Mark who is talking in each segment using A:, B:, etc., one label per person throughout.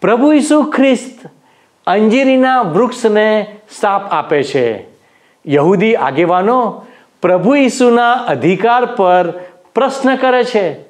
A: પ્રભુ ઈસુ ખ્રિસ્ત અંજીરીના વૃક્ષને સાપ આપે છે. યહૂદી આગેવાનો પ્રભુ ઈસુના અધિકાર પર પ્રશ્ન કરે છે.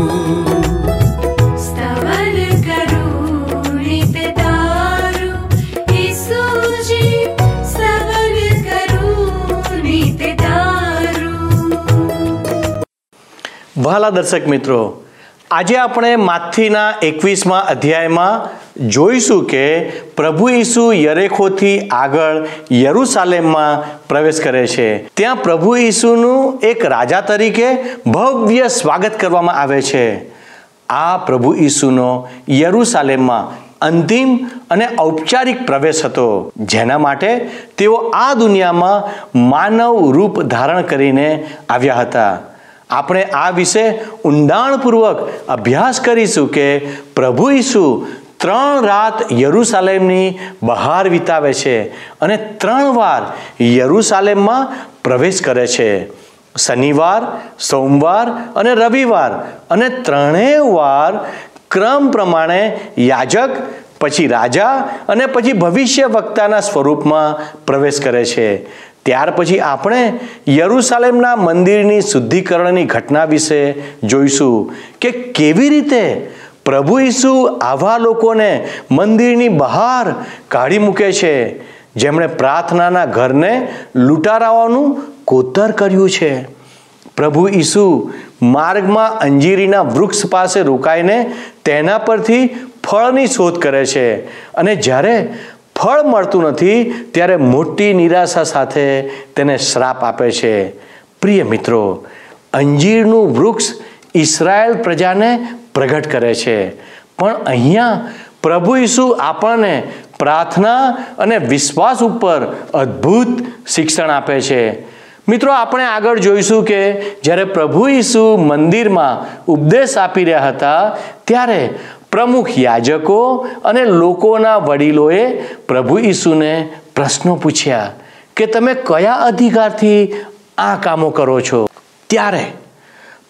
A: વહાલા દર્શક મિત્રો, આજે આપણે માથીના એકવીસમાં અધ્યાયમાં જોઈશું કે પ્રભુ ઈસુ યરેખોથી આગળ યરુસાલેમમાં પ્રવેશ કરે છે. ત્યાં પ્રભુ ઈસુનું એક રાજા તરીકે ભવ્ય સ્વાગત કરવામાં આવે છે. આ પ્રભુ ઈસુનો યરુસાલેમમાં અંતિમ અને ઔપચારિક પ્રવેશ હતો, જેના માટે તેઓ આ દુનિયામાં માનવ રૂપ ધારણ કરીને આવ્યા હતા. આપણે આ વિશે ઊંડાણપૂર્વક અભ્યાસ કરીશું કે પ્રભુ ઈસુ ત્રણ રાત યરુસાલેમની બહાર વિતાવે છે અને ત્રણ વાર યરુસાલેમમાં પ્રવેશ કરે છે. શનિવાર, સોમવાર અને રવિવાર અને ત્રણેય વાર ક્રમ પ્રમાણે યાજક, પછી રાજા અને પછી ભવિષ્ય વક્તાના સ્વરૂપમાં પ્રવેશ કરે છે. ત્યાર પછી આપણે યરુસાલેમના મંદિરની શુદ્ધિકરણની ઘટના વિશે જોઈશું કે કેવી રીતે પ્રભુ ઈસુ આવા લોકોને મંદિરની બહાર કાઢી મૂકે છે. જેમણે પ્રાર્થનાના ઘરને લૂંટારાવાનું કોતર કર્યું છે. પ્રભુ ઈસુ માર્ગમાં અંજીરીના વૃક્ષ પાસે રોકાઈને તેના પરથી ફળની શોધ કરે છે અને જ્યારે ફળ મળતું નથી, ત્યારે મોટી નિરાશા સાથે તેને શ્રાપ આપે છે. પ્રિય મિત્રો, અંજીરનું વૃક્ષ ઈસરાયેલ પ્રજાને પ્રગટ કરે છે. પણ અહીંયા પ્રભુ ઈસુ આપણને પ્રાર્થના અને વિશ્વાસ ઉપર અદ્ભુત શિક્ષણ આપે છે. મિત્રો, આપણે આગળ જોઈશું કે જ્યારે પ્રભુ ઈસુ મંદિરમાં ઉપદેશ આપી રહ્યા હતા, ત્યારે પ્રમુખ યાજકો અને લોકોના વડીલોએ પ્રભુ ઈસુને પ્રશ્નો પૂછ્યા કે તમે કયા અધિકારથી આ કામો કરો છો? ત્યારે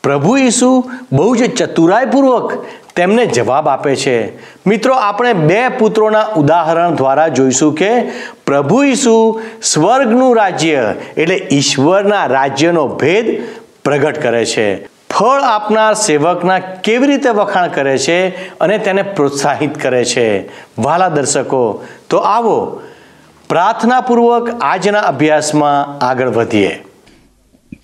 A: પ્રભુ ઈસુ બહુ જ ચતુરાઈપૂર્વક તેમને જવાબ આપે છે. મિત્રો, આપણે બે પુત્રોના ઉદાહરણ દ્વારા જોઈશું કે પ્રભુ ઈસુ સ્વર્ગનું રાજ્ય એટલે ઈશ્વરના રાજ્યનો ભેદ પ્રગટ કરે છે. ફળ આપનાર સેવકના કેવી રીતે વખાણ કરે છે અને તેને પ્રોત્સાહિત કરે છે? વાલા દર્શકો, તો આવો પ્રાર્થનાપૂર્વક આજના અભ્યાસમાં આગળ વધીએ.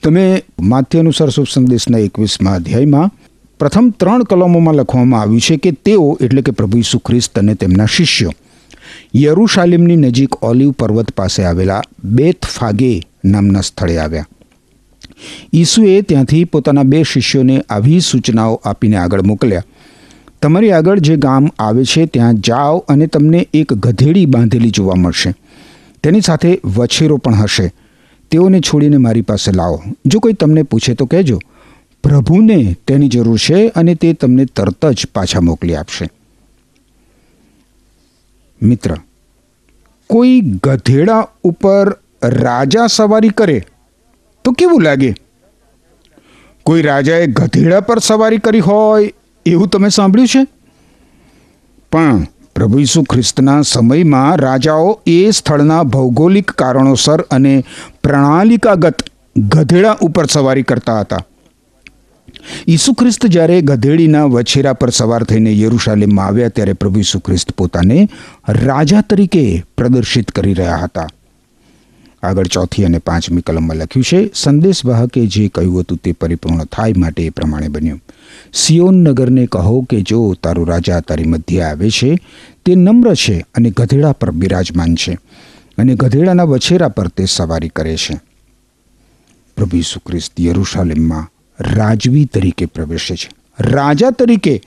B: તમે માથ્ય અનુસાર શુભ સંદેશના એકવીસમાં અધ્યાયમાં પ્રથમ ત્રણ કલમોમાં લખવામાં આવ્યું છે કે તેઓ એટલે કે પ્રભુ ઈસુ ખ્રિસ્ત અને તેમના શિષ્યો યરુશાલિમની નજીક ઓલિવ પર્વત પાસે આવેલા બેથ ફાગે નામના સ્થળે આવ્યા. ઈસુએ ત્યાંથી પોતાના બે શિષ્યોને આવી સૂચનાઓ આપીને આગળ મોકલ્યા. તમારી આગળ જે ગામ આવે છે, ત્યાં જાઓ અને તમને એક ગધેડી બાંધેલી જોવા મળશે. તેની સાથે વછેરો પણ હશે. તેઓને છોડીને મારી પાસે લાવો. જો કોઈ તમને પૂછે તો કહેજો. પ્રભુને તેની જરૂર છે અને તે તમને તરત જ પાછા મોકલી આપશે. મિત્ર, કોઈ ગધેડા ઉપર રાજા સવારી કરે તો કેવું લાગે? કોઈ રાજાએ ગધેડા પર સવારી કરી હોય એવું તમે સાંભળ્યું છે? પણ પ્રભુ ઈસુ ખ્રિસ્તના સમયમાં રાજાઓ એ સ્થળના ભૌગોલિક કારણોસર અને પ્રણાલિકાગત ગધેડા ઉપર સવારી કરતા હતા. ઈસુ ખ્રિસ્ત જ્યારે ગધેડીના વછેરા પર સવાર થઈને યરુશાલેમમાં આવ્યા ત્યારે પ્રભુ ઈસુ ખ્રિસ્ત પોતાને રાજા તરીકે પ્રદર્શિત કરી રહ્યા હતા. આગળ ચોથી અને પાંચમી કલમમાં લખ્યું છે સંદેશવાહકે જે કહ્યું હતું તે પરિપૂર્ણ થાય માટે એ પ્રમાણે બન્યું. સિયોન નગરને કહો કે જો તારો રાજા તારી મધ્યે આવે છે, તે નમ્ર છે અને ગધેડા પર બિરાજમાન છે અને ગધેડાના વછેરા પર તે સવારી કરે છે. પ્રભુ ખ્રિસ્ત યરુશાલેમમાં રાજવી તરીકે પ્રવેશે છે. રાજા તરીકે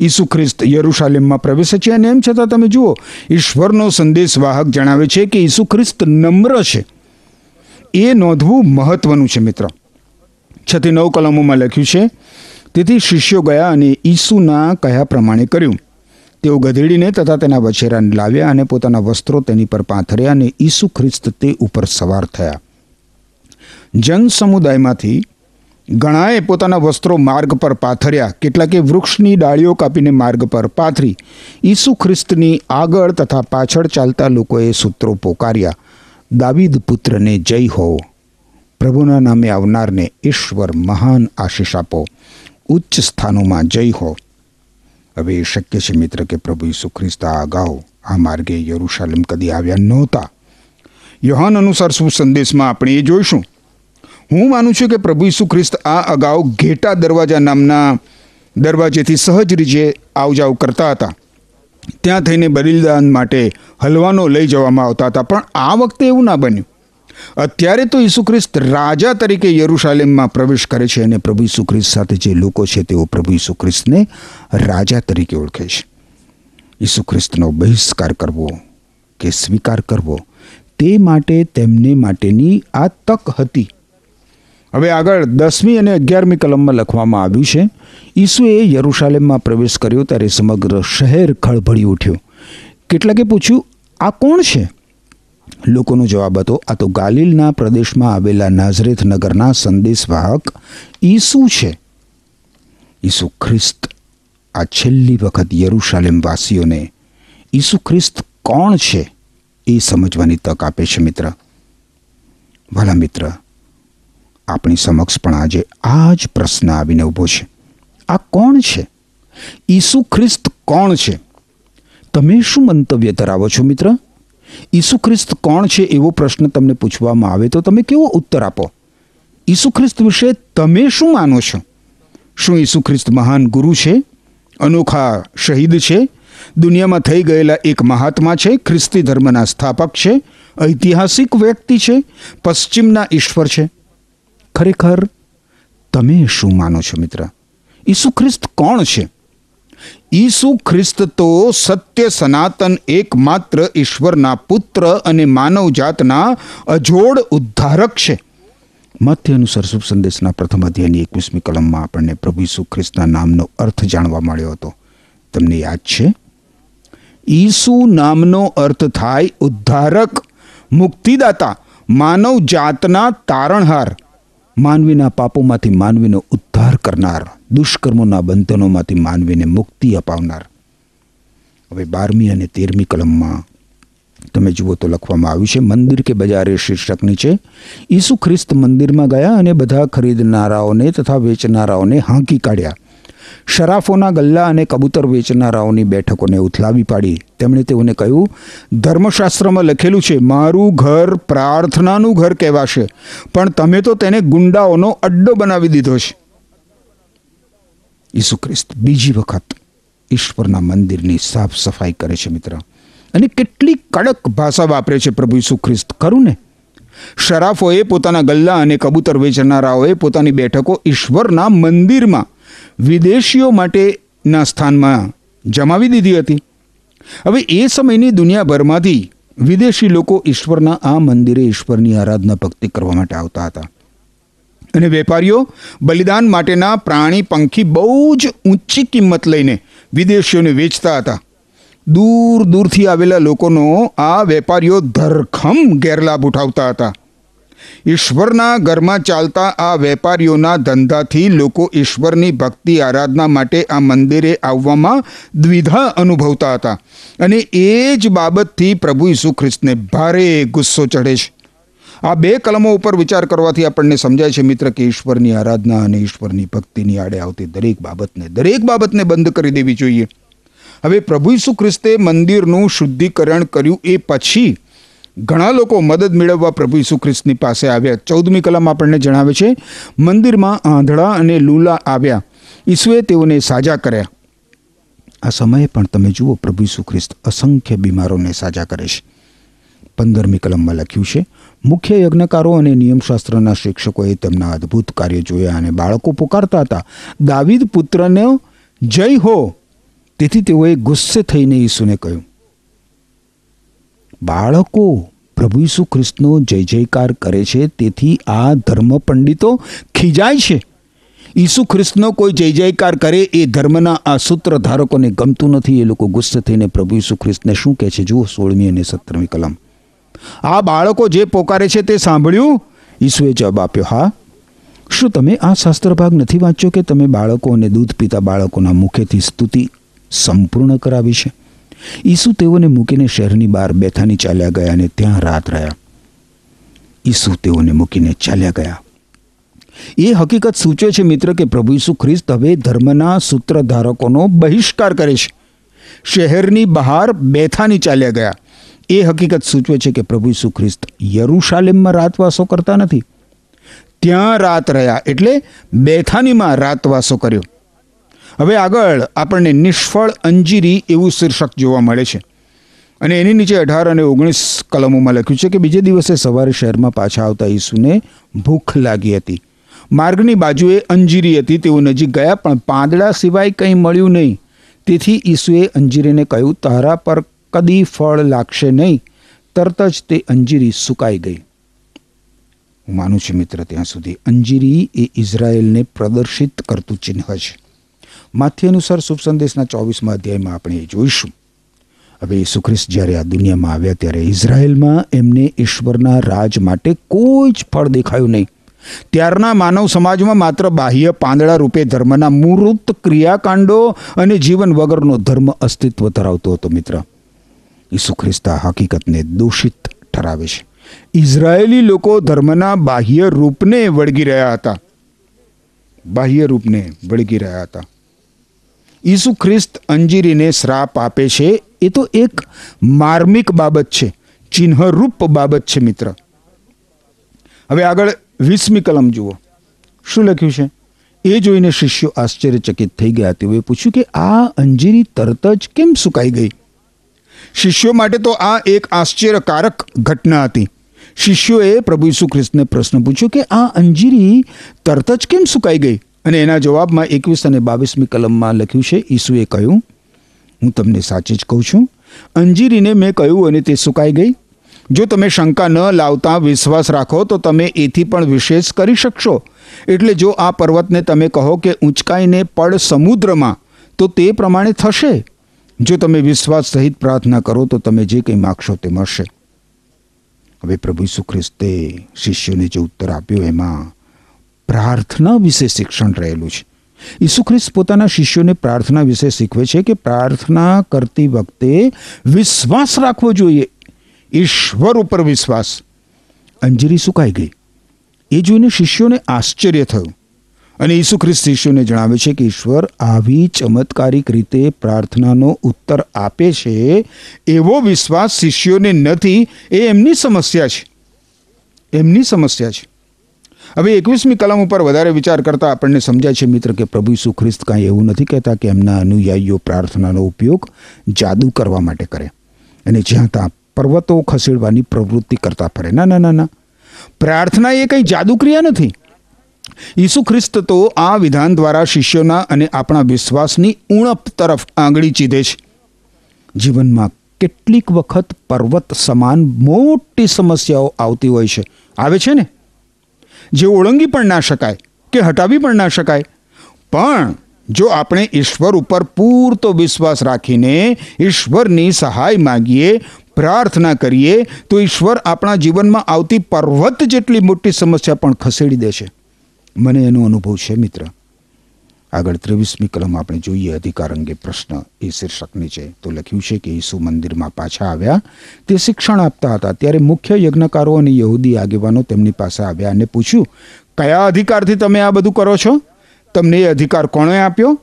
B: ઈસુ ખ્રિસ્ત યરૂશાલેમમાં પ્રવેશે છે અને એમ છતાં તમે જુઓ, ઈશ્વરનો સંદેશવાહક જણાવે છે કે ઈસુ ખ્રિસ્ત નમ્ર છે. એ નોંધવું મહત્વનું છે મિત્ર. છથી નવ કલમોમાં લખ્યું છે, તેથી શિષ્યો ગયા અને ઈસુના કહ્યા પ્રમાણે કર્યું. તેઓ ગધેડીને તથા તેના વછેરાને લાવ્યા અને પોતાના વસ્ત્રો તેની પર પાથર્યા અને ઈસુ ખ્રિસ્ત તે ઉપર સવાર થયા. જન સમુદાયમાંથી ઘણાએ પોતાના વસ્ત્રો માર્ગ પર પાથર્યા. કેટલાકે વૃક્ષની ડાળીઓ કાપીને માર્ગ પર પાથરી. ઈસુ ખ્રિસ્તની આગળ તથા પાછળ ચાલતા લોકોએ સૂત્રો પોકાર્યા. દાવીદ પુત્રને જય હો. પ્રભુના નામે આવનારને ઈશ્વર મહાન આશીષ આપો. ઉચ્ચ સ્થાનોમાં જય હો. હવે એ શક્ય છે મિત્ર કે પ્રભુ ઈસુ ખ્રિસ્ત અગાઉ આ માર્ગે યરુશાલેમ કદી આવ્યા નહોતા. યોહાન અનુસાર શું સંદેશમાં આપણે એ જોઈશું. હું માનું છું કે પ્રભુ ઈસુ ખ્રિસ્ત આ અગાઉ ઘેટા દરવાજા નામના દરવાજેથી સહજ રીતે આવજાવ કરતા હતા. ત્યાં થઈને બલિદાન માટે હલવાનો લઈ જવામાં આવતા હતા, પણ આ વખતે એવું ના બન્યું. અત્યારે તો ઈસુ ખ્રિસ્ત રાજા તરીકે યરુશાલેમમાં પ્રવેશ કરે છે અને પ્રભુ ઈસુ ખ્રિસ્ત સાથે જે લોકો છે તેઓ પ્રભુ ઈસુ ખ્રિસ્તને રાજા તરીકે ઓળખે છે. ઈસુ ખ્રિસ્તનો બહિષ્કાર કરવો કે સ્વીકાર કરવો તે માટે તેમને માટેની આ તક હતી. હવે આગળ દસમી અને અગિયારમી કલમમાં લખવામાં આવ્યું છે, ઈસુએ યરુશાલેમમાં પ્રવેશ કર્યો ત્યારે સમગ્ર શહેર ખળભળી ઉઠ્યું. કેટલાકે પૂછ્યું, આ કોણ છે? લોકોનો જવાબ હતો, આ તો ગાલિલના પ્રદેશમાં આવેલા નાઝરેથ નગરના સંદેશવાહક ઈસુ છે. ઈસુ ખ્રિસ્ત. આ છેલ્લી વખત યરુશાલેમ વાસીઓને ઈસુ ખ્રિસ્ત કોણ છે એ સમજવાની તક આપે છે મિત્ર. ભલા મિત્ર આપણી સમક્ષ પણ આજે આ જ પ્રશ્ન આવીને ઊભો છે. આ કોણ છે? ઈસુ ખ્રિસ્ત કોણ છે? તમે શું મંતવ્ય ધરાવો છો મિત્ર? ઈસુ ખ્રિસ્ત કોણ છે એવો પ્રશ્ન તમને પૂછવામાં આવે તો તમે કેવો ઉત્તર આપો? ઈસુ ખ્રિસ્ત વિશે તમે શું માનો છો? શું ઈસુ ખ્રિસ્ત મહાન ગુરુ છે? અનોખા શહીદ છે? દુનિયામાં થઈ ગયેલા એક મહાત્મા છે, ખ્રિસ્તી ધર્મના સ્થાપક છે, ઐતિહાસિક વ્યક્તિ છે, પશ્ચિમના ઈશ્વર છે. ખરેખર તમે શું માનો છો મિત્ર? ઈસુ ખ્રિસ્ત કોણ છે? ઈસુ ખ્રિસ્ત તો સત્ય, સનાતન એકમાત્ર ઈશ્વરના પુત્ર અને માનવ જાતના અજોડ ઉદ્ધારક છે. મધ્ય અનુસાર શુભ સંદેશના પ્રથમ અધ્યાયની એકવીસમી કલમમાં આપણને પ્રભુ ઈસુ ખ્રિસ્તના નામનો અર્થ જાણવા મળ્યો હતો. તમને યાદ છે? ઈસુ નામનો અર્થ થાય ઉદ્ધારક, મુક્તિદાતા માનવ જાતના તારણહાર. માનવીના પાપોમાંથી માનવીનો ઉદ્ધાર કરનાર, દુષ્કર્મોના બંધનોમાંથી માનવીને મુક્તિ અપાવનાર. હવે બારમી અને તેરમી કલમમાં તમે જુઓ તો લખવામાં આવ્યું છે, મંદિર કે બજારે શીર્ષક નીચે, ઈસુ ખ્રિસ્ત મંદિરમાં ગયા અને બધા ખરીદનારાઓને તથા વેચનારાઓને હાંકી કાઢ્યા. શરાફોના ગલ્લા અને કબૂતર વેચનારાઓની બેઠકોને ઉથલાવી પાડી. તેમણે તેઓને કહ્યું, ધર્મશાસ્ત્રમાં લખેલું છે, મારું ઘર પ્રાર્થનાનું ઘર કહેવાશે, પણ તમે તો તેને ગુંડાઓનો અડ્ડો બનાવી દીધો છે. ઈસુ ખ્રિસ્ત બીજી વખત ઈશ્વરના મંદિરની સાફ સફાઈ કરે છે મિત્ર. અને કેટલી કડક ભાષા વાપરે છે પ્રભુ ઈસુ ખ્રિસ્ત, ખરું ને? શરાફોએ પોતાના ગલ્લા અને કબૂતર વેચનારાઓએ પોતાની બેઠકો ઈશ્વરના મંદિરમાં વિદેશીઓ માટેના સ્થાનમાં જમાવી દીધી હતી. હવે એ સમયની દુનિયાભરમાંથી વિદેશી લોકો ઈશ્વરના આ મંદિરે ઈશ્વરની આરાધના ભક્તિ કરવા માટે આવતા હતા. અને વેપારીઓ બલિદાન માટેના પ્રાણી પંખી બહુ જ ઊંચી કિંમત લઈને વિદેશીઓને વેચતા હતા. દૂર દૂરથી આવેલા લોકોનો આ વેપારીઓ ધરખમ ગેરલાભ ઉઠાવતા હતા. ઈશ્વરના ઘરમાં ચાલતા આ વેપારીઓના ધંધાથી લોકો ઈશ્વરની ભક્તિ આરાધના માટે આ મંદિરે આવવામાં દ્વિધા અનુભવતા હતા. અને એ જ બાબતથી પ્રભુ ઈસુ ખ્રિસ્તને ભારે ગુસ્સો ચઢે છે. આ બે કલમો ઉપર વિચાર કરવાથી આપણને સમજાય છે, મિત્ર, કે ઈશ્વરની આરાધના અને ઈશ્વરની ભક્તિની આડે આવતી દરેક બાબતને દરેક બાબતને બંધ કરી દેવી જોઈએ. હવે પ્રભુ ઈસુ ખ્રિસ્તે મંદિરનું શુદ્ધિકરણ કર્યું એ પછી ઘણા લોકો મદદ મેળવવા પ્રભુ ઈસુ ખ્રિસ્તની પાસે આવ્યા. ચૌદમી કલમ આપણને જણાવે છે, મંદિરમાં આંધળા અને લૂલા આવ્યા. ઈસુએ તેઓને સાજા કર્યા. આ સમયે પણ તમે જુઓ, પ્રભુ ઈસુ ખ્રિસ્ત અસંખ્ય બીમારોને સાજા કરે છે. પંદરમી કલમમાં લખ્યું છે, મુખ્ય યજ્ઞકારો અને નિયમશાસ્ત્રના શિક્ષકોએ તેમના અદ્ભુત કાર્ય જોયા અને બાળકો પુકારતા હતા. દાવીદ પુત્રને, જય હો! તેથી તેઓએ ગુસ્સે થઈને ઈસુને કહ્યું બાળકો પ્રભુ ઈસુ ખ્રિસ્તનો જય જયકાર કરે છે, તેથી આ ધર્મ પંડિતો ખીજાય છે. ઈસુ ખ્રિસ્તનો કોઈ જય જયકાર કરે એ ધર્મના આ સૂત્રધારકોને ગમતું નથી. એ લોકો ગુસ્સે થઈને પ્રભુ ઈસુ ખ્રિસ્તને શું કહે છે? જુઓ સોળમી અને સત્તરમી કલમ. આ બાળકો જે પોકારે છે તે સાંભળ્યું? ઈસુએ જવાબ આપ્યો, હા. શું તમે આ શાસ્ત્ર ભાગ નથી વાંચ્યો કે તમે બાળકો અને દૂધ પીતા બાળકોના મુખેથી સ્તુતિ સંપૂર્ણ કરાવી છે? ઈસુ તેઓને મૂકીને શહેરની બહાર બેથાની ચાલ્યા ગયા અને ત્યાં રાત રહ્યા. ઈસુ તેઓને મૂકીને ચાલ્યા ગયા. એ હકીકત સૂચવે છે મિત્ર કે પ્રભુ ઈસુ ખ્રિસ્ત હવે ધર્મના સૂત્રધારકોનો બહિષ્કાર કરે છે. શહેરની બહાર બેથાની ચાલ્યા ગયા. એ હકીકત સૂચવે છે કે પ્રભુ ઈસુ ખ્રિસ્ત યરુશાલેમમાં રાતવાસો કરતા નથી. ત્યાં રાત રહ્યા એટલે બેથાનીમાં રાતવાસો કર્યો. હવે આગળ આપણને નિષ્ફળ અંજીરી એવું શીર્ષક જોવા મળે છે. અને એની નીચે અઢાર અને ઓગણીસ કલમોમાં લખ્યું છે કે બીજે દિવસે સવારે શહેરમાં પાછા આવતા ઈસુને ભૂખ લાગી હતી. માર્ગની બાજુએ અંજીરી હતી, તેઓ નજીક ગયા, પણ પાંદડા સિવાય કંઈ મળ્યું નહીં. તેથી ઈસુએ અંજીરીને કહ્યું, તારા પર કદી ફળ લાગશે નહીં. તરત જ તે અંજીરી સુકાઈ ગઈ. હું માનું છું મિત્ર, ત્યાં સુધી અંજીરી એ ઇઝરાયેલને પ્રદર્શિત કરતું ચિહ્ન છે. માથ્ય અનુસાર શુભ સંદેશના ચોવીસમાં અધ્યાયમાં આપણે જોઈશું. હવે ઈસુ ખ્રિસ્ત જ્યારે આ દુનિયામાં આવ્યા ત્યારે ઇઝરાયલમાં એમને ઈશ્વરના રાજ માટે કોઈ જ ફળ દેખાયું નહીં. ત્યારના માનવ સમાજમાં માત્ર બાહ્ય પાંદડા રૂપે ધર્મના મૂર્ત ક્રિયાકાંડો અને જીવન વગરનો ધર્મ અસ્તિત્વ ધરાવતો હતો મિત્ર. ઈસુ ખ્રિસ્ત આ હકીકતને દૂષિત ઠરાવે છે. ઇઝરાયેલી લોકો ધર્મના બાહ્ય રૂપને વળગી રહ્યા હતા. બાહ્ય રૂપને વળગી રહ્યા હતા. ઈસુ ખ્રિસ્ત અંજીરીને શ્રાપ આપે છે. એ તો એક માર્મિક બાબત છે. ચિહ્નરૂપ બાબત છે મિત્ર. હવે આગળ વીસમી કલમ જુઓ. શું લખ્યું છે? એ જોઈને શિષ્યો આશ્ચર્યચકિત થઈ ગયા. તેઓએ પૂછ્યું કે આ અંજીરી તરત જ કેમ સુકાઈ ગઈ? શિષ્યો માટે તો આ એક આશ્ચર્યકારક ઘટના હતી. શિષ્યોએ પ્રભુ ઈસુ ખ્રિસ્તને પ્રશ્ન પૂછ્યો કે આ અંજીરી તરત જ કેમ સુકાઈ ગઈ? અને એના જવાબમાં એકવીસ અને બાવીસમી કલમમાં લખ્યું છે, ઈસુએ કહ્યું, હું તમને સાચી જ કહું છું. અંજીરીને મેં કહ્યું અને તે સુકાઈ ગઈ. જો તમે શંકા ન લાવતા વિશ્વાસ રાખો, તો તમે એથી પણ વિશેષ કરી શકશો. એટલે જો આ પર્વતને તમે કહો કે ઊંચકાઈને પડ સમુદ્રમાં, તો તે પ્રમાણે થશે. જો તમે વિશ્વાસ સહિત પ્રાર્થના કરો, તો તમે જે કંઈ માગશો તે મળશે. હવે પ્રભુ ઈસુ ખ્રિસ્તે શિષ્યોને જે ઉત્તર આપ્યો એમાં પ્રાર્થના વિશે શિક્ષણ રહેલું છે. ઈસુ ખ્રિસ્ત પોતાના શિષ્યોને પ્રાર્થના વિશે શીખવે છે કે પ્રાર્થના કરતી વખતે વિશ્વાસ રાખવો જોઈએ. ઈશ્વર ઉપર વિશ્વાસ. અંજરી સુકાઈ ગઈ. એ જોઈને શિષ્યોને આશ્ચર્ય થયું. અને ઈસુ ખ્રિસ્ત શિષ્યોને જણાવે છે કે ઈશ્વર આવી ચમત્કારિક રીતે પ્રાર્થનાનો ઉત્તર આપે છે એવો વિશ્વાસ શિષ્યોને નથી. એ એમની સમસ્યા છે. એમની સમસ્યા છે. હવે એકવીસમી કલમ ઉપર વધારે વિચાર કરતા આપણને સમજાય છે મિત્ર કે પ્રભુ ઈસુ ખ્રિસ્ત કાંઈ એવું નથી કહેતા કે એમના અનુયાયીઓ પ્રાર્થનાનો ઉપયોગ જાદુ કરવા માટે કરે. અને જ્યાં ત્યાં પર્વતો ખસેડવાની પ્રવૃત્તિ કરતા ફરે. ના ના ના ના. પ્રાર્થના એ કંઈ જાદુક્રિયા નથી. ઈસુ ખ્રિસ્ત તો આ વિધાન દ્વારા શિષ્યોના અને આપણા વિશ્વાસની ઉણપ તરફ આંગળી ચીધે છે. જીવનમાં કેટલીક વખત પર્વત સમાન મોટી સમસ્યાઓ આવતી હોય છે. આવે છે ને? જે ઓળંગી પણ ના શકાય કે હટાવી પણ ના શકાય. પણ જો આપણે ઈશ્વર ઉપર પૂરતો વિશ્વાસ રાખીને ઈશ્વરની સહાય માગીએ, પ્રાર્થના કરીએ, તો ઈશ્વર આપણા જીવનમાં આવતી પર્વત જેટલી મોટી સમસ્યા પણ ખસેડી દે છે મને એનો અનુભવ છે મિત્ર. આગળ ત્રેવીસમી કલમ આપણે જોઈએ, અધિકાર અંગે પ્રશ્ન એ શીર્ષકની છે. તો લખ્યું છે કે ઈસુ મંદિરમાં પાછા આવ્યા. તે શિક્ષણ આપતા હતા. ત્યારે મુખ્ય યજ્ઞકારો અને યહૂદી આગેવાનો તેમની પાસે આવ્યા અને પૂછ્યું, કયા અધિકારથી તમે આ બધું કરો છો? તમને એ અધિકાર કોણે આપ્યો?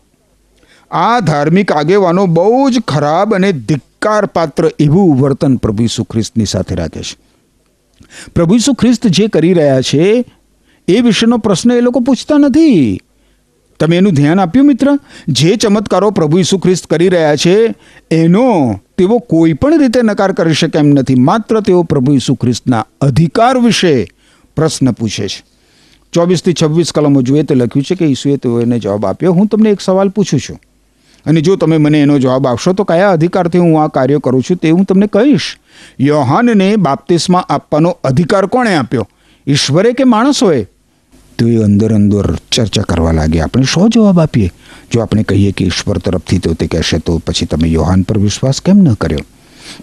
B: આ ધાર્મિક આગેવાનો બહુ જ ખરાબ અને ધિક્કાર ધિક્કાર પાત્ર એવું વર્તન પ્રભુ ઈસુ ખ્રિસ્તની સાથે રાખે છે. પ્રભુ ઈસુ ખ્રિસ્ત જે કરી રહ્યા છે, એ વિશેનો પ્રશ્ન એ લોકો પૂછતા નથી. તમે એનું ધ્યાન આપ્યું મિત્ર? જે ચમત્કારો પ્રભુ ઈસુ ખ્રિસ્ત કરી રહ્યા છે, એનો તેઓ કોઈ પણ રીતે નકાર કરી શકે એમ નથી. માત્ર તેઓ પ્રભુ ઈસુ ખ્રિસ્તના અધિકાર વિશે પ્રશ્ન પૂછે છે. ચોવીસથી છવ્વીસ કલમો જોઈએ તો લખ્યું છે કે ઈસુએ તેઓને જવાબ આપ્યો. હું તમને એક સવાલ પૂછું છું. અને જો તમે મને એનો જવાબ આપશો, તો કયા અધિકારથી હું આ કાર્ય કરું છું તે હું તમને કહીશ. યોહાનને બાપ્તિસ્મા આપવાનો અધિકાર કોણે આપ્યો? ઈશ્વરે કે માણસોએ? તો એ અંદર અંદર ચર્ચા કરવા લાગે. આપણે શો જવાબ આપીએ? જો આપણે કહીએ કે ઈશ્વર તરફથી તો તે કહેશે, તો પછી તમે યોહાન પર વિશ્વાસ કેમ ન કર્યો?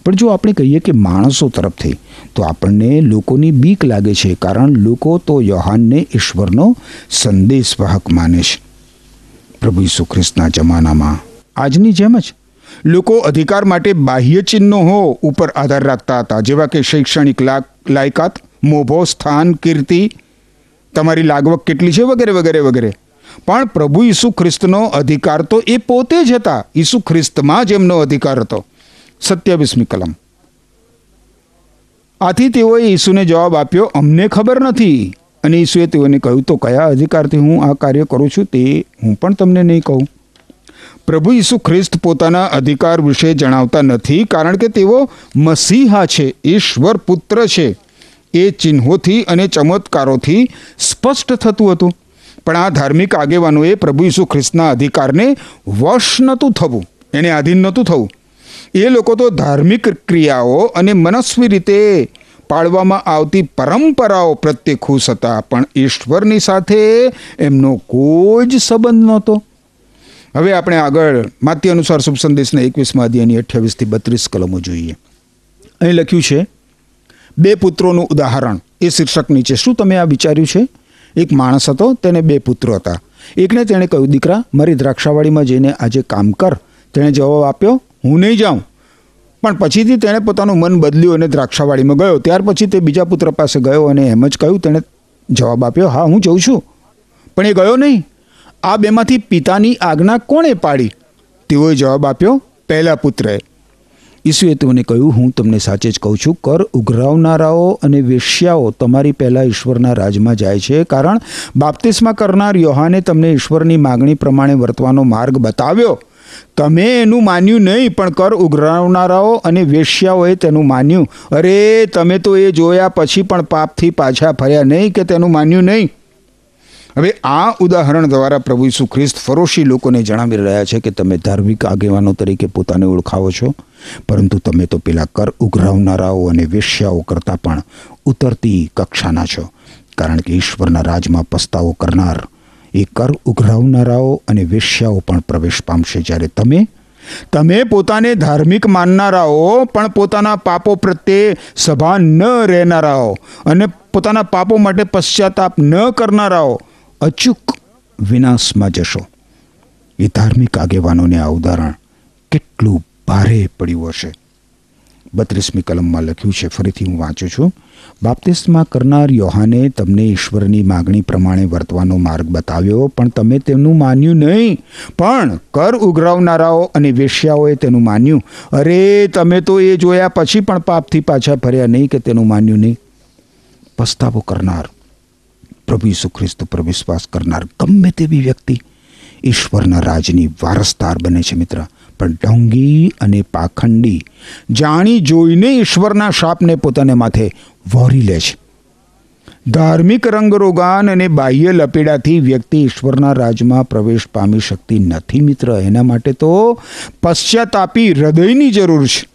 B: પણ જો આપણે કહીએ કે માણસો તરફથી, તો આપણને લોકોની બીક લાગે છે, કારણ લોકો તો યોહાનને ઈશ્વરનો સંદેશવાહક માને છે. પ્રભુ ઈસુ ખ્રિસ્તના જમાનામાં આજની જેમ જ લોકો અધિકાર માટે બાહ્ય ચિહ્નો હો, ઉપર આધાર રાખતા હતા, જેવા કે શૈક્ષણિક લાયકાત, મોભો, સ્થાન, કીર્તિ તમારી લાગવક કેટલી છે વગેરે વગેરે વગેરે. પણ પ્રભુ ઈસુ ખ્રિસ્તનો અધિકાર તો એ પોતે જ હતા. ઈસુ ખ્રિસ્તમાં જ એમનો અધિકાર હતો. સત્યાવીસમી કલમ. આથી તેઓએ ઈસુને જવાબ આપ્યો, અમને ખબર નથી. અને ઈસુએ તેઓને કહ્યું, તો કયા અધિકારથી હું આ કાર્ય કરું છું તે હું પણ તમને નહીં કહું. પ્રભુ ઈસુ ખ્રિસ્ત પોતાના અધિકાર વિશે જણાવતા નથી, કારણ કે તેઓ મસીહા છે, ઈશ્વર પુત્ર છે. એ ચિહ્નોથી અને ચમત્કારોથી સ્પષ્ટ થતું હતું. પણ આ ધાર્મિક આગેવાનોએ પ્રભુ ઈસુ ખ્રિસ્તના અધિકારને વશ નહોતું થવું. એને આધીન નહોતું થવું. એ લોકો તો ધાર્મિક ક્રિયાઓ અને મનસ્વી રીતે પાળવામાં આવતી પરંપરાઓ પ્રત્યે ખુશ હતા, પણ ઈશ્વરની સાથે એમનો કોઈ જ સંબંધ નહોતો. હવે આપણે આગળ માત્ય અનુસાર શુભ સંદેશના એકવીસમાં અધ્યાયની અઠ્યાવીસથી બત્રીસ કલમો જોઈએ. અહીં લખ્યું છે બે પુત્રોનું ઉદાહરણ. એ શીર્ષક નીચે. શું તમે આ વિચાર્યું છે? એક માણસ હતો, તેને બે પુત્રો હતા. એકને તેણે કહ્યું, દીકરા, મારી દ્રાક્ષાવાડીમાં જઈને આજે કામ કર. તેણે જવાબ આપ્યો, હું નહીં જાઉં. પણ પછીથી તેણે પોતાનું મન બદલ્યું અને દ્રાક્ષાવાડીમાં ગયો. ત્યાર પછી તે બીજા પુત્ર પાસે ગયો અને એમ જ કહ્યું, તેણે જવાબ આપ્યો, હા, હું જઉં છું. પણ એ ગયો નહીં. આ બેમાંથી પિતાની આજ્ઞા કોણે પાડી? તેઓએ જવાબ આપ્યો, પહેલા પુત્રએ. ઈસુએ તેઓને કહ્યું, હું તમને સાચે જ કહું છું, કર ઉઘરાવનારાઓ અને વેશ્યાઓ તમારી પહેલાં ઈશ્વરના રાજમાં જાય છે. કારણ બાપ્તિસ્મા કરનાર યોહાને તમને ઈશ્વરની માગણી પ્રમાણે વર્તવાનો માર્ગ બતાવ્યો. તમે એનું માન્યું નહીં, પણ કર ઉઘરાવનારાઓ અને વેશ્યાઓએ તેનું માન્યું. અરે, તમે તો એ જોયા પછી પણ પાપથી પાછા ફર્યા નહીં કે તેનું માન્યું નહીં. હવે આ ઉદાહરણ દ્વારા પ્રભુ ઈસુ ખ્રિસ્ત ફરોશી લોકોને જણાવી રહ્યા છે કે તમે ધાર્મિક આગેવાનો તરીકે પોતાને ઓળખાવો છો, પરંતુ તમે તો પેલા કર ઉઘરાવનારાઓ અને વેશ્યાઓ કરતાં પણ ઉતરતી કક્ષાના છો, કારણ કે ઈશ્વરના રાજમાં પસ્તાવો કરનાર એ કર ઉઘરાવનારાઓ અને વેશ્યાઓ પણ પ્રવેશ પામશે. જ્યારે તમે તમે પોતાને ધાર્મિક માનનારાઓ, પણ પોતાના પાપો પ્રત્યે સભા ન રહેનારાઓ અને પોતાના પાપો માટે પશ્ચાતાપ ન કરનારાઓ અચૂક વિનાશમાં જશો. એ ધાર્મિક આગેવાનોને આ ઉદાહરણ કેટલું ભારે પડ્યું હશે. બત્રીસમી કલમમાં લખ્યું છે, ફરીથી હું વાંચું છું. બાપ્તિસ્મા કરનાર યોહાને તમને ઈશ્વરની માગણી પ્રમાણે વર્તવાનો માર્ગ બતાવ્યો, પણ તમે તેનું માન્યું નહીં. પણ કર ઉઘરાવનારાઓ અને વેશ્યાઓએ તેનું માન્યું. અરે, તમે તો એ જોયા પછી પણ પાપથી પાછા ફર્યા નહીં કે તેનું માન્યું નહીં. પસ્તાવો કરનાર પ્રભુ ઈસુ ખ્રિસ્ત પર વિશ્વાસ કરનાર ગમે તેવી વ્યક્તિ ઈશ્વરના રાજની વારસદાર બને છે મિત્ર. પણ ડોંગી અને પાખંડી જાણી જોઈને ઈશ્વરના શાપને પોતાને માથે વહોરી લે છે. ધાર્મિક રંગરોગાન અને બાહ્ય લપેડાથી વ્યક્તિ ઈશ્વરના રાજમાં પ્રવેશ પામી શકતી નથી મિત્ર. એના માટે તો પશ્ચાતાપી હૃદયની જરૂર છે.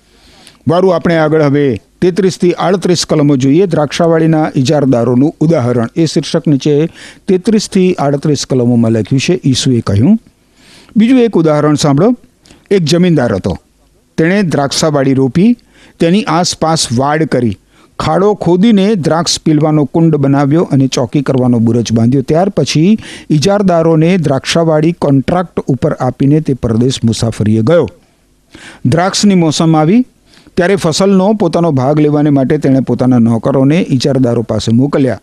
B: વારું આપણે આગળ હવે તેત્રીસથી આડત્રીસ કલમો જોઈએ. દ્રાક્ષાવાળીના ઇજારદારોનું ઉદાહરણ એ શીર્ષક નીચે તેત્રીસથી આડત્રીસ કલમોમાં લખ્યું છે. ઈસુએ કહ્યું, બીજું એક ઉદાહરણ સાંભળો. એક જમીનદાર હતો. તેણે દ્રાક્ષાવાળી રોપી, તેની આસપાસ વાડ કરી, ખાડો ખોદીને દ્રાક્ષ પીલવાનો કુંડ બનાવ્યો અને ચોકી કરવાનો બુરજ બાંધ્યો. ત્યાર પછી ઇજારદારોને દ્રાક્ષાવાળી કોન્ટ્રાક્ટ ઉપર આપીને તે પરદેશ મુસાફરીએ ગયો. દ્રાક્ષની મોસમ આવી. ત્યારે ફસલનો પોતાનો ભાગ લેવાને માટે તેણે પોતાના નોકરોને ઇજારદારો પાસે મોકલ્યા.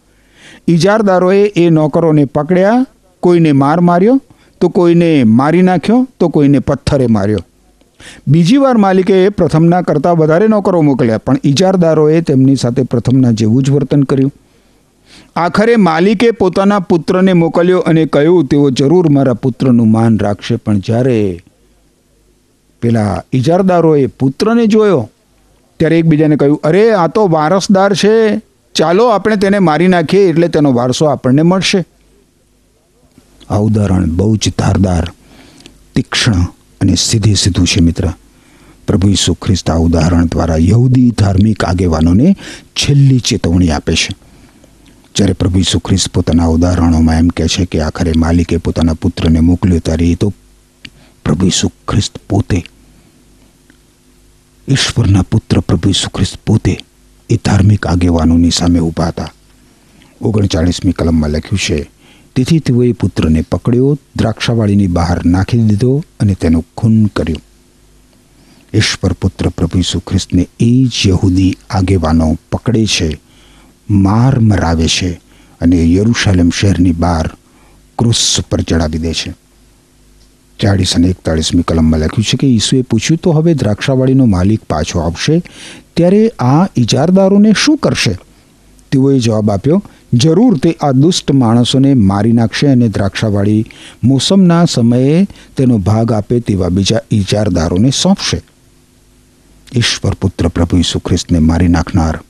B: ઇજારદારોએ એ નોકરોને પકડ્યા, કોઈને માર માર્યો, તો કોઈને મારી નાખ્યો, તો કોઈને પથ્થરે માર્યો. બીજી વાર માલિકે પ્રથમના કરતાં વધારે નોકરો મોકલ્યા, પણ ઇજારદારોએ તેમની સાથે પ્રથમના જેવું જ વર્તન કર્યું. આખરે માલિકે પોતાના પુત્રને મોકલ્યો અને કહ્યું, તેઓ જરૂર મારા પુત્રનું માન રાખશે. પણ જ્યારે પેલા ઇજારદારોએ પુત્રને જોયો ત્યારે એકબીજાને કહ્યું, અરે, આ તો વારસદાર છે. ચાલો, આપણે તેને મારી નાખીએ, એટલે તેનો વારસો આપણને મળશે. આ ઉદાહરણ બહુ જ ધારદાર, તીક્ષ્ણ અને સીધે સીધું છે, મિત્ર. પ્રભુ ઈસુ ખ્રિસ્ત આ ઉદાહરણ દ્વારા યહૂદી ધાર્મિક આગેવાનોને છેલ્લી ચેતવણી આપે છે. જ્યારે પ્રભુ ઈસુ ખ્રિસ્ત પોતાના ઉદાહરણોમાં એમ કહે છે કે આખરે માલિકે પોતાના પુત્રને મોકલ્યો, ત્યારે એ તો પ્રભુ ઈસુ ખ્રિસ્ત પોતે ઈશ્વરના પુત્ર પ્રભુ ખ્રિસ્ત પોતે એ ધાર્મિક આગેવાનોની સામે ઊભા હતા. ઓગણચાળીસમી કલમમાં લખ્યું છે, તેથી તેઓએ પુત્રને પકડ્યો, દ્રાક્ષાવાળીની બહાર નાખી દીધો અને તેનું ખૂન કર્યું. ઈશ્વર પુત્ર પ્રભુ ઈસુ ખ્રિસ્તને એ જ યહૂદી આગેવાનો પકડે છે, માર મરાવે છે અને યરુશાલેમ શહેરની બહાર ક્રુસ પર ચડાવી દે છે. ચાળીસ અને એકતાળીસમી કલમમાં લખ્યું છે કે ઈસુએ પૂછ્યું, તો હવે દ્રાક્ષાવાળીનો માલિક પાછો આવશે? ત્યારે આ ઇજારદારોને શું કરશે? તેઓએ જવાબ આપ્યો, જરૂર, તે આ દુષ્ટ માણસોને મારી નાખશે અને દ્રાક્ષાવાળી મોસમના સમયે તેનો ભાગ આપે તેવા બીજા ઇજારદારોને સોંપશે. ઈશ્વર પુત્ર પ્રભુ ઈસુ ખ્રિસ્તને મારી નાખનાર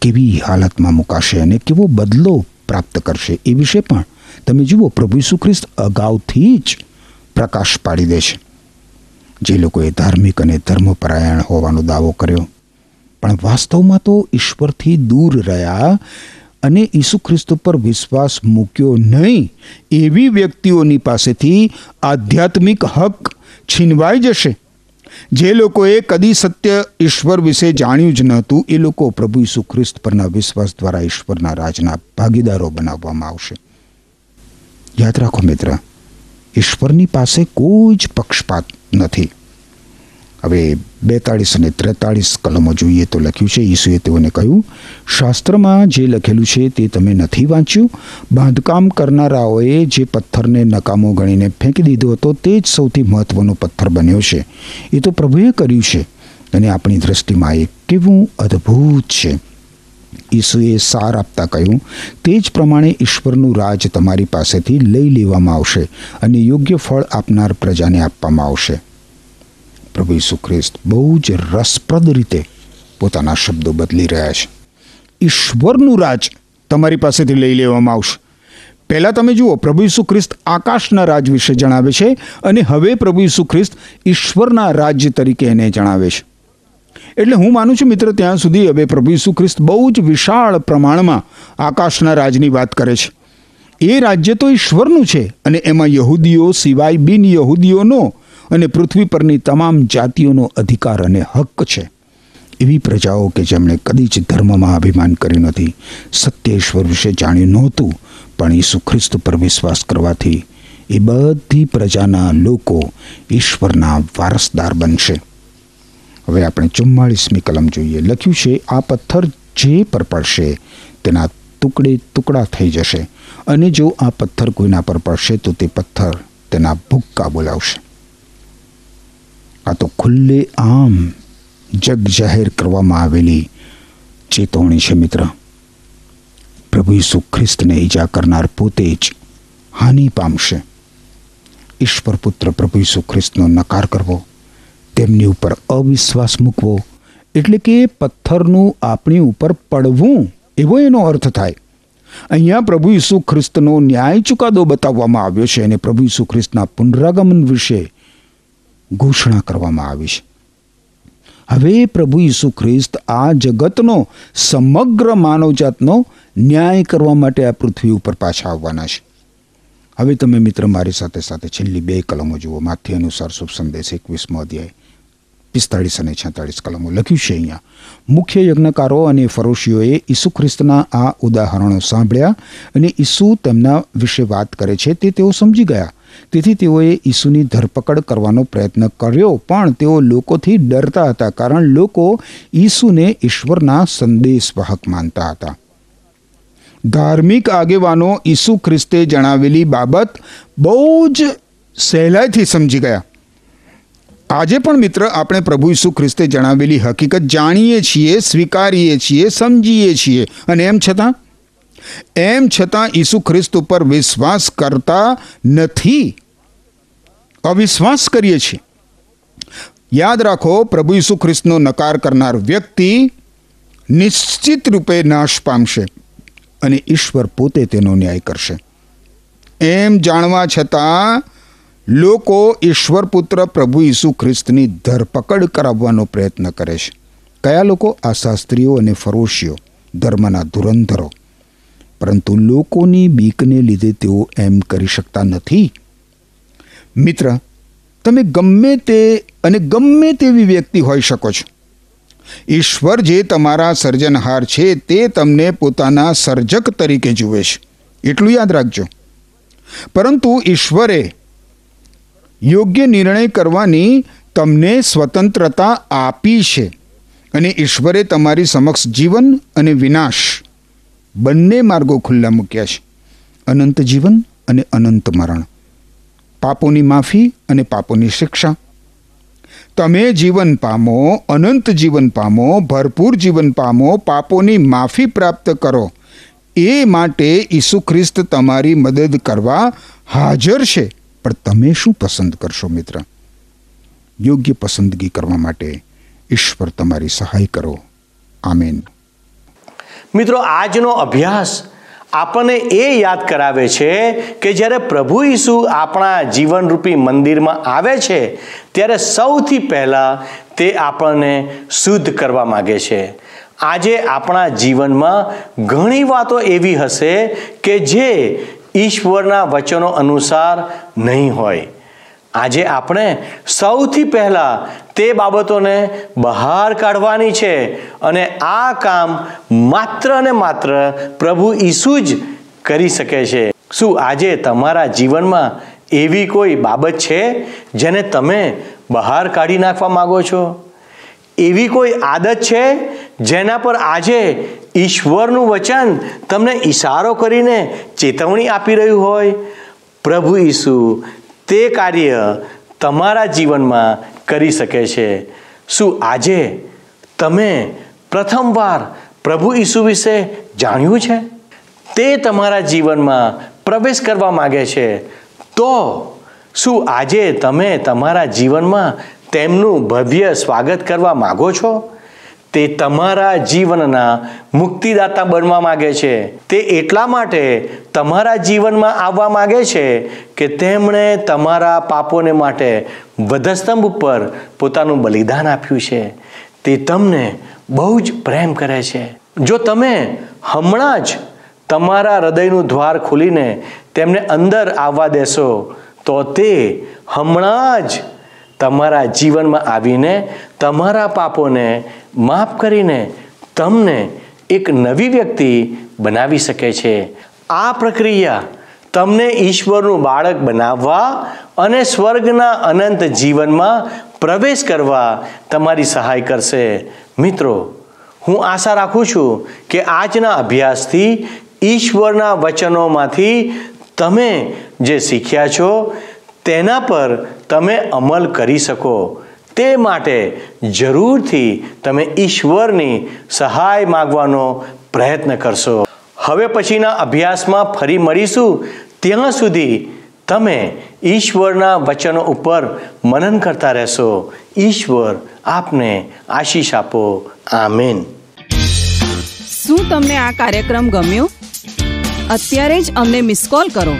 B: કેવી હાલતમાં મુકાશે અને કેવો બદલો પ્રાપ્ત કરશે એ વિશે પણ તમે જુઓ, પ્રભુ ઈસુ ખ્રિસ્ત અગાઉથી જ પ્રકાશ પાડી દે છે. જે લોકોએ ધાર્મિક અને ધર્મપરાયણ હોવાનો દાવો કર્યો. પણ વાસ્તવમાં તો ઈશ્વરથી દૂર રહ્યા અને ઈસુ ખ્રિસ્ત પર વિશ્વાસ મૂક્યો નહીં, એવી વ્યક્તિઓની પાસેથી આધ્યાત્મિક હક છીનવાઈ જશે. જે લોકોએ કદી સત્ય ઈશ્વર વિશે જાણ્યું જ નહોતું એ લોકો પ્રભુ ઈસુ ખ્રિસ્ત પરના વિશ્વાસ દ્વારા ઈશ્વરના રાજના ભાગીદારો બનાવવામાં આવશે. યાદ રાખો મિત્ર ઈશ્વરની પાસે કોઈ જ પક્ષપાત નથી. હવે બેતાળીસ અને ત્રેતાળીસ કલમો જોઈએ તો લખ્યું છે, ઈસુએ તેઓને કહ્યું, શાસ્ત્રમાં જે લખેલું છે તે તમે નથી વાંચ્યું. બાંધકામ કરનારાઓએ જે પથ્થરને નકામો ગણીને ફેંકી દીધો હતો, તે જ સૌથી મહત્વનો પથ્થર બન્યો છે. એ તો પ્રભુએ કર્યું છે અને આપણી દ્રષ્ટિમાં એ કેવું અદ્ભુત છે. ઈસુએ સાર આપતા કહ્યું, તે જ પ્રમાણે ઈશ્વરનું રાજ તમારી પાસેથી લઈ લેવામાં આવશે અને યોગ્ય ફળ આપનાર પ્રજાને આપવામાં આવશે. પ્રભુ ઈસુ ખ્રિસ્ત બહુ જ રસપ્રદ રીતે પોતાના શબ્દો બદલી રહ્યા છે. ઈશ્વરનું રાજ તમારી પાસેથી લઈ લેવામાં આવશે. પહેલાં તમે જુઓ, પ્રભુ ઈસુ ખ્રિસ્ત આકાશના રાજ વિશે જણાવે છે અને હવે પ્રભુ ઈસુ ખ્રિસ્ત ઈશ્વરના રાજ્ય તરીકે એને જણાવે છે. એટલે હું માનું છું મિત્ર, ત્યાં સુધી હવે પ્રભુ ઈસુ ખ્રિસ્ત બહુ જ વિશાળ પ્રમાણમાં આકાશના રાજની વાત કરે છે. એ રાજ્ય તો ઈશ્વરનું છે અને એમાં યહૂદીઓ સિવાય બિન યહૂદીઓનો અને પૃથ્વી પરની તમામ જાતિઓનો અધિકાર અને હક છે. એવી પ્રજાઓ કે જેમણે કદી જ ધર્મમાં અભિમાન કર્યું નથી સત્ય ઈશ્વર વિશે જાણ્યું નહોતું, પણ ઈસુ ખ્રિસ્ત પર વિશ્વાસ કરવાથી એ બધી પ્રજાના લોકો ઈશ્વરના વારસદાર બનશે. હવે આપણે ચુમ્માળીસમી કલમ જોઈએ. લખ્યું છે, આ પથ્થર જે પર પડશે, તેના ટુકડે ટુકડા થઈ જશે. અને જો આ પથ્થર કોઈના પર પડશે, તો તે પથ્થર તેના ભૂક્કા બોલાવશે. આ તો ખુલ્લે આમ જગ જાહેર કરવામાં આવેલી ચેતવણી છે મિત્ર. પ્રભુ ઈસુ ખ્રિસ્તને ઈજા કરનાર પોતે જ હાનિ પામશે. ઈશ્વર પુત્ર પ્રભુ ઈસુ ખ્રિસ્તનો નકાર કરવો તેમની ઉપર અવિશ્વાસ મૂકવો એટલે કે પથ્થરનું આપણી ઉપર પડવું, એવો એનો અર્થ થાય. અહીંયા પ્રભુ ઈસુ ખ્રિસ્તનો ન્યાય ચુકાદો બતાવવામાં આવ્યો છે અને પ્રભુ ઈસુ ખ્રિસ્તના પુનરાગમન વિશે ઘોષણા કરવામાં આવી છે. હવે પ્રભુ ઈસુ ખ્રિસ્ત આ જગતનો સમગ્ર માનવજાતનો ન્યાય કરવા માટે આ પૃથ્વી ઉપર પાછા આવવાના છે. હવે તમે મિત્ર મારી સાથે સાથે છેલ્લી બે કલમો જુઓ, માથે અનુસાર શુભ સંદેશ એકવીસમો અધ્યાય. પિસ્તાળીસ અને છેતાળીસ કલમો લખ્યું છે અહીંયા. મુખ્ય યજ્ઞકારો અને ફરોશીઓએ ઈસુ ખ્રિસ્તના આ ઉદાહરણો સાંભળ્યા અને ઈસુ તેમના વિશે વાત કરે છે તે તેઓ સમજી ગયા. તેથી તેઓએ ઈસુની ધરપકડ કરવાનો પ્રયત્ન કર્યો, પણ તેઓ લોકોથી ડરતા હતા કારણ લોકો ઈસુને ઈશ્વરના સંદેશવાહક માનતા હતા. ધાર્મિક આગેવાનો ઈસુ ખ્રિસ્તે જણાવેલી બાબત બહુ જ સહેલાઈથી સમજી ગયા. આજે પણ, મિત્ર, આપણે પ્રભુ ઈસુ ખ્રિસ્તે જણાવેલી હકીકત જાણીએ છીએ, સ્વીકારીએ છીએ, સમજીએ છીએ. અને એમ છતાં એમ છતાં ઈસુ ખ્રિસ્ત ઉપર વિશ્વાસ કરતા નથી. અવિશ્વાસ કરીએ છીએ. યાદ રાખો, પ્રભુ ઈસુ ખ્રિસ્તનો નકાર કરનાર વ્યક્તિ નિશ્ચિત રૂપે નાશ પામશે અને ઈશ્વર પોતે તેનો ન્યાય કરશે. એમ જાણવા છતાં લોકો ઈશ્વર પુત્ર પ્રભુ ઈસુ ખ્રિસ્તની ધરપકડ કરાવવાનો પ્રયત્ન કરે છે. કયા લોકો? આ શાસ્ત્રીઓ અને ફરોશીઓ, ધર્મના ધુરંધરો. પરંતુ લોકોની બીકને લીધે તેઓ એમ કરી શકતા નથી. મિત્ર, તમે ગમે તે અને ગમે તેવી વ્યક્તિ હોઈ શકો છો. ઈશ્વર જે તમારા સર્જનહાર છે તે તમને પોતાના સર્જક તરીકે જુએ છે. એટલું યાદ રાખજો. પરંતુ ઈશ્વરે યોગ્ય નિર્ણય કરવાની તમને સ્વતંત્રતા આપી છે અને ઈશ્વરે તમારી સમક્ષ જીવન અને વિનાશ બંને માર્ગો ખુલ્લા મૂક્યા છે. અનંત જીવન અને અનંત મરણ. પાપોની માફી અને પાપોની શિક્ષા. તમે જીવન પામો, અનંત જીવન પામો, ભરપૂર જીવન પામો, પાપોની માફી પ્રાપ્ત કરો. એ માટે ઈસુ ખ્રિસ્ત તમારી મદદ કરવા હાજર છે. પણ તમે શું પસંદ કરશો, મિત્ર? યોગ્ય પસંદગી કરવા માટે ઈશ્વર તમારી સહાય કરો. આમેન.
A: મિત્રો, આજનો અભ્યાસ આપણને એ યાદ કરાવે છે કે જ્યારે પ્રભુ ઈસુ આપણા જીવનરૂપી મંદિરમાં આવે છે, ત્યારે સૌથી પહેલાં તે આપણને શુદ્ધ કરવા માગે છે. આજે આપણા જીવનમાં ઘણી વાતો એવી હશે કે જે ઈશ્વરના વચનો અનુસાર નહીં હોય. આજે આપણે સૌથી પહેલાં તે બાબતોને બહાર કાઢવાની છે અને આ કામ માત્ર ને માત્ર પ્રભુ ઈસુ જ કરી શકે છે. શું આજે તમારા જીવનમાં એવી કોઈ બાબત છે જેને તમે બહાર કાઢી નાખવા માગો છો? એવી કોઈ આદત છે જેના પર આજે ઈશ્વરનું વચન તમને ઈશારો કરીને ચેતવણી આપી રહ્યું હોય. પ્રભુ ઈસુ, તે કાર્ય તમારા જીવનમાં કરી શકે છે. શું આજે તમે પ્રથમવાર પ્રભુ ઈસુ વિશે જાણ્યું છે? તે તમારા જીવનમાં પ્રવેશ કરવા માગે છે. તો શું આજે તમે તમારા જીવનમાં તેમનું ભવ્ય સ્વાગત કરવા માગો છો? તે તમારા જીવનના મુક્તિદાતા બનવા માગે છે. તે એટલા માટે તમારા જીવનમાં આવવા માગે છે કે તેમણે તમારા પાપોને માટે વધસ્તંભ ઉપર પોતાનું બલિદાન આપ્યું છે. તે તમને બહુ જ પ્રેમ કરે છે. જો તમે હમણાં જ તમારા હૃદયનું દ્વાર ખોલીને તેમને અંદર આવવા દેશો, તો તે હમણાં જ તમારા જીવનમાં આવીને તમારા પાપોને માફ કરીને તમને એક નવી વ્યક્તિ બનાવી શકે છે. આ પ્રક્રિયા તમને ઈશ્વરનું બાળક બનાવવા અને સ્વર્ગના અનંત જીવનમાં પ્રવેશ કરવા તમારી સહાય કરશે. મિત્રો, હું આશા રાખું છું કે આજના અભ્યાસથી ઈશ્વરના વચનોમાંથી તમે જે શીખ્યા છો તેના પર તમે અમલ કરી શકો. તે માટે જરૂરથી તમે ઈશ્વરની સહાય માગવાનો પ્રયત્ન કરશો. હવે પછીના અભ્યાસમાં ફરી મળીશું. ત્યાં સુધી તમે ઈશ્વરના વચનો ઉપર મનન કરતા રહેશો. ઈશ્વર આપને આશીષ આપો. આમેન.
C: શું તમને આ કાર્યક્રમ ગમ્યો? અત્યારે જ અમને મિસ કોલ કરો.